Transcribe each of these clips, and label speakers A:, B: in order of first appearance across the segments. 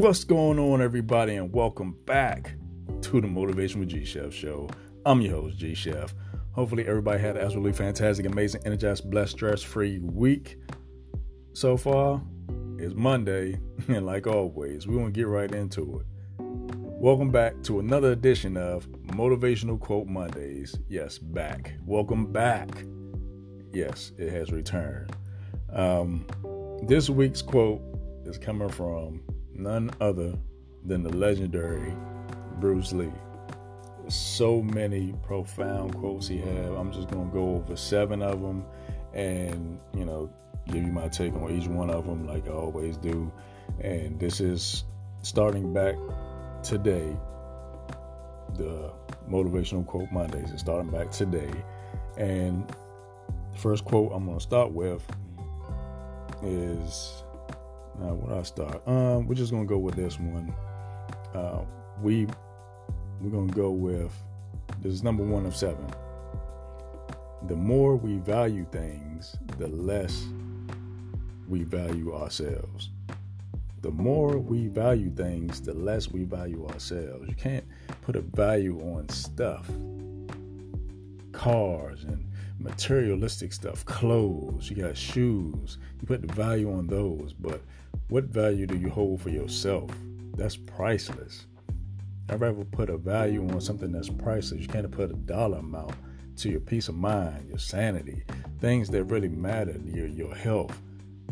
A: What's going on, everybody, and welcome back to the Motivation with G Chef show. I'm your host, G Chef. Hopefully, everybody had an absolutely fantastic, amazing, energized, blessed, stress free week so far. It's Monday, and like always, we're going to get right into it. Welcome back to another edition of Motivational Quote Mondays. Yes, back. Welcome back. Yes, it has returned. Um, this week's quote is coming from none other than the legendary Bruce Lee. So many profound quotes he had. I'm just to go over seven of them and, you know, give you my take on each one of them like I always do. And this is starting back today. The Motivational Quote Mondays is starting back today. And the first quote I'm to start with is now, what I start? Um, we're just gonna go with this one. Uh, we we're gonna go with this is number one of seven. The more we value things, the less we value ourselves. The more we value things, the less we value ourselves. You can't put a value on stuff, cars, and materialistic stuff, clothes, you got shoes. You put the value on those, but what value do you hold for yourself? That's priceless. I'd rather put a value on something that's priceless. You can't put a dollar amount to your peace of mind, your sanity, things that really matter, your, your health,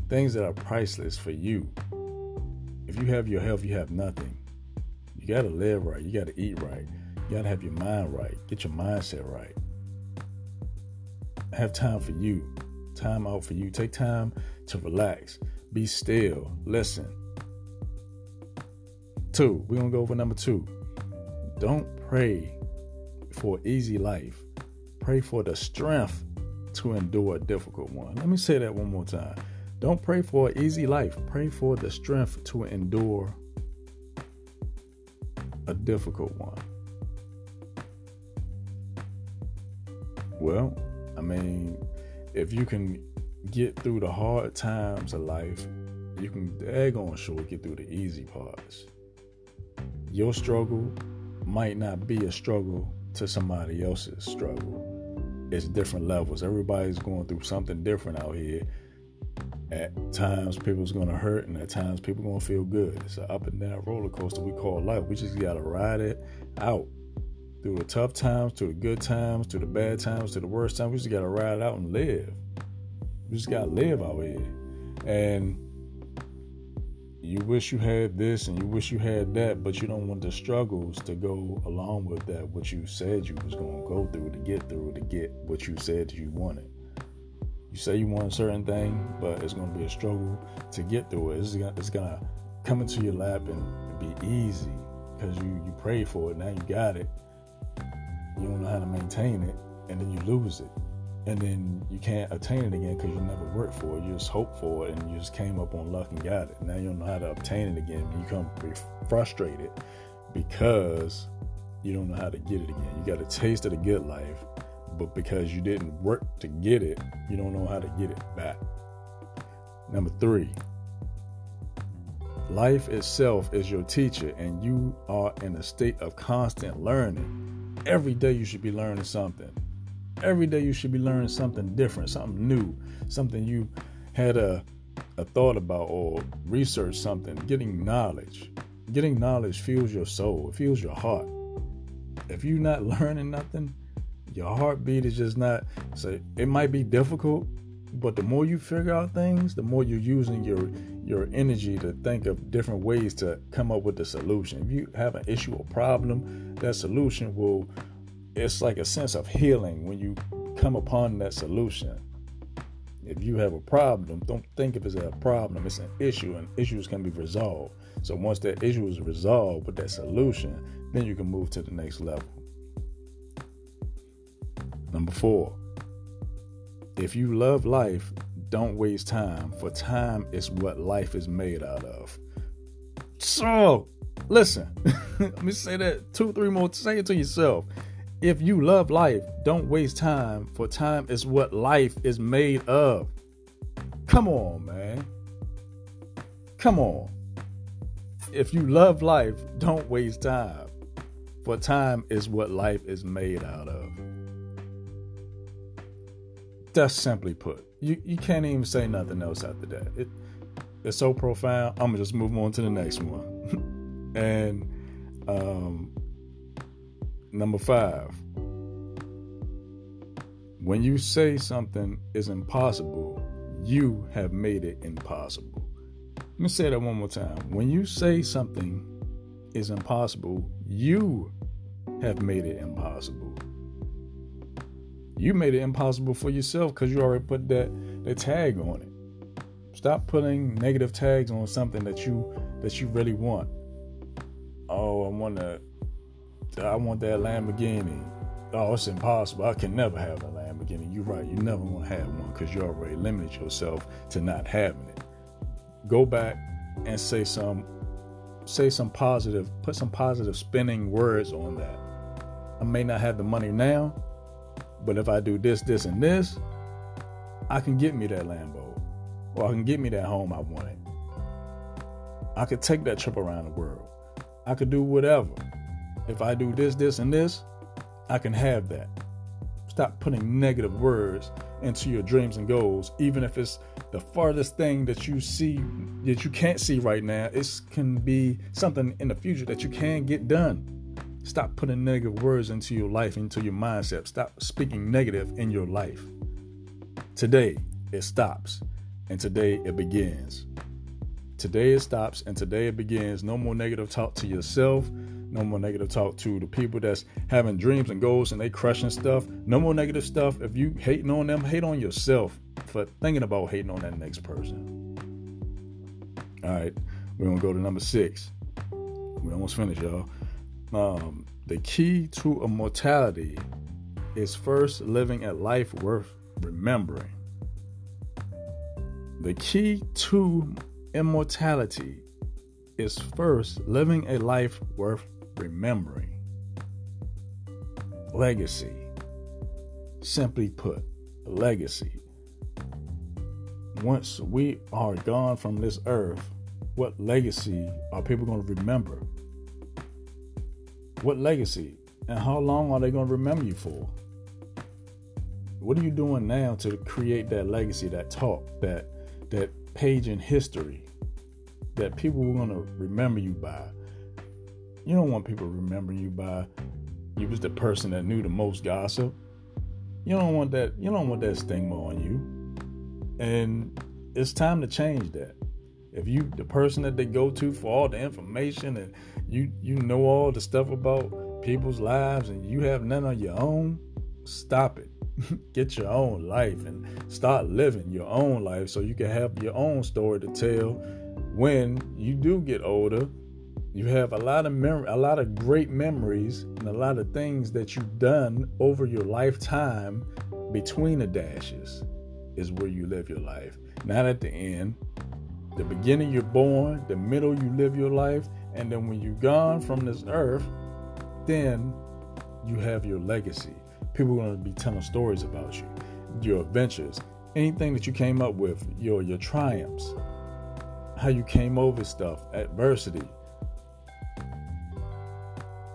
A: things that are priceless for you. If you have your health, you have nothing. You got to live right. You got to eat right. You got to have your mind right. Get your mindset right have time for you, time out for you. Take time to relax, be still, listen. Two, we're gonna go over number two. Don't pray for easy life. Pray for the strength to endure a difficult one. Let me say that one more time. Don't pray for an easy life. Pray for the strength to endure a difficult one. Well, I mean, if you can get through the hard times of life, you can daggone sure get through the easy parts. Your struggle might not be a struggle to somebody else's struggle. It's different levels. Everybody's going through something different out here. At times, people's gonna hurt, and at times, people gonna feel good. It's an up and down roller coaster we call life. We just gotta ride it out through the tough times, to the good times, to the bad times, to the worst times. We just got to ride out and live. We just got to live out here. And you wish you had this and you wish you had that, but you don't want the struggles to go along with that, what you said you was to go through to get through to get what you said you wanted. You say you want a certain thing, but it's to be a struggle to get through it. It's gonna, it's gonna come into your lap and be easy because you, you prayed for it. Now you got it you don't know how to maintain it, and then you lose it. And then you can't attain it again because you never worked for it. You just hoped for it and you just came up on luck and got it. Now you don't know how to obtain it again. You come frustrated because you don't know how to get it again. You got a taste of the good life, but because you didn't work to get it, you don't know how to get it back. Number three, life itself is your teacher, and you are in a state of constant learning every day you should be learning something. Every day you should be learning something different, something new, something you had a, a thought about or research something, getting knowledge. Getting knowledge fuels your soul, it fuels your heart. If you're not learning nothing, your heartbeat is just not so it might be difficult, but the more you figure out things, the more you're using your your energy to think of different ways to come up with the solution. If you have an issue or problem, that solution will it's like a sense of healing when you come upon that solution. If you have a problem, don't think of it as a problem, it's an issue, and issues can be resolved. So once that issue is resolved with that solution, then you can move to the next level. Number four, if you love life, don't waste time, for time is what life is made out of. So, listen, let me say that two, three more. Say it to yourself. If you love life, don't waste time, for time is what life is made of. Come on, man. Come on. if you love life, don't waste time. For time is what life is made out of. That's simply put. You you can't even say nothing else after that. It it's so profound. I'm gonna just move on to the next one. and um, number five, when you say something is impossible, you have made it impossible. Let me say that one more time. When you say something is impossible, you have made it impossible. You made it impossible for yourself because you already put that, that tag on it. Stop putting negative tags on something that you that you really want. Oh, I want to I want that Lamborghini. Oh, it's impossible. I can never have a Lamborghini. You're right. You never to have one because you already limited yourself to not having it. Go back and say some say some positive, put some positive spinning words on that. I may not have the money now, but if I do this, this, and this, I can get me that Lambo or I can get me that home I wanted. I could take that trip around the world. I could do whatever. If I do this, this, and this, I can have that. Stop putting negative words into your dreams and goals, even if it's the farthest thing that you see that you can't see right now. It can be something in the future that you can get done. Stop putting negative words into your life, into your mindset. Stop speaking negative in your life. Today, it stops and today it begins. Today it stops and today it begins. No more negative talk to yourself. No more negative talk to the people that's having dreams and goals and they crushing stuff. No more negative stuff. If you hating on them, hate on yourself for thinking about hating on that next person. All right, we're gonna go to number six. We almost finished, y'all. Um, the key to immortality is first living a life worth remembering. The key to immortality is first living a life worth remembering. Legacy. Simply put, legacy. Once we are gone from this earth, what legacy are people going to remember? What legacy? And how long are they going to remember you for? What are you doing now to create that legacy, that talk, that that page in history that people were going to remember you by. You don't want people remembering you by you was the person that knew the most gossip. You don't want that. You don't want that stigma on you. And it's time to change that. If you the person that they go to for all the information and you you know all the stuff about people's lives and you have none of your own, stop it. get your own life and start living your own life so you can have your own story to tell when you do get older. You have a lot of mem- a lot of great memories and a lot of things that you've done over your lifetime between the dashes is where you live your life. Not at the end. The beginning you're born the middle you live your life and then when you're gone from this earth then you have your legacy people are going to be telling stories about you, your adventures, anything that you came up with, your your triumphs, how you came over stuff, adversity.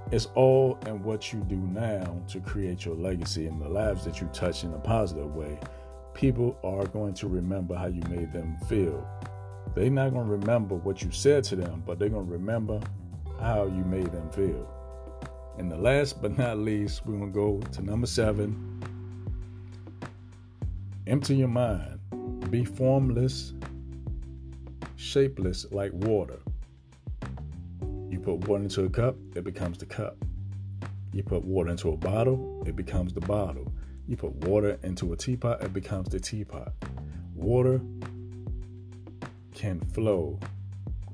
A: It's all in what you do now to create your legacy and the lives that you touch in a positive way. People are going to remember how you made them feel. They're not going to remember what you said to them, but they're going to remember how you made them feel. And the last but not least, we're going to go to number seven. Empty your mind. Be formless, shapeless like water. You put water into a cup, it becomes the cup. You put water into a bottle, it becomes the bottle. You put water into a teapot, it becomes the teapot. Water can flow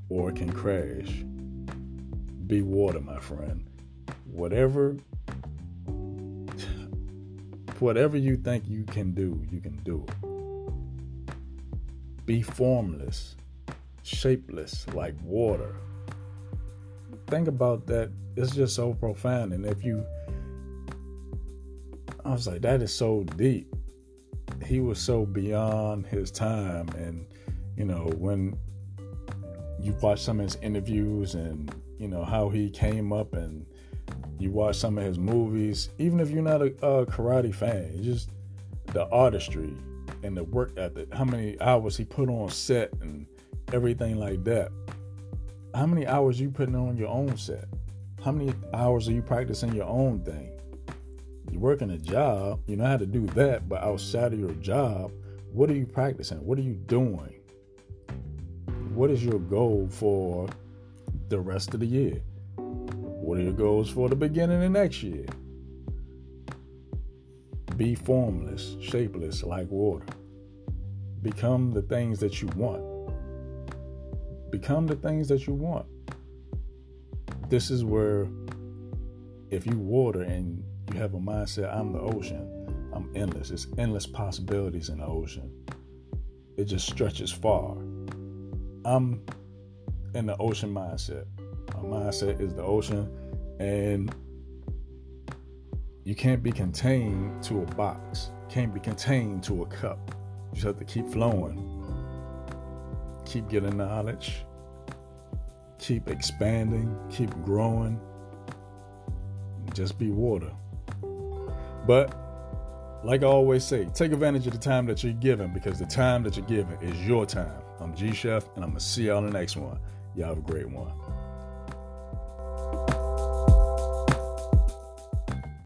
A: or can crash. Be water, my friend whatever whatever you think you can do, you can do it. Be formless, shapeless like water. Think about that. It's just so profound. And if you, I was like, that is so deep. He was so beyond his time. And, you know, when you watch some of his interviews and you know how he came up and you watch some of his movies even if you're not a, a karate fan just the artistry and the work ethic how many hours he put on set and everything like that. How many hours you putting on your own set? How many hours are you practicing your own thing? You're working a job you know how to do that but outside of your job what are you practicing? What are you doing what is your goal for the rest of the year? What are your goals for the beginning of next year? Be formless, shapeless like water. Become the things that you want. Become the things that you want. This is where, if you water and you have a mindset, I'm the ocean, I'm endless. It's endless possibilities in the ocean. It just stretches far. I'm in the ocean mindset. My mindset is the ocean, and you can't be contained to a box. Can't be contained to a cup. You just have to keep flowing. Keep getting knowledge. Keep expanding. Keep growing. Just be water. But like I always say, take advantage of the time that you're given because the time that you're given is your time. I'm G Chef, and I'm going to see y'all in the next one. Y'all have a great one.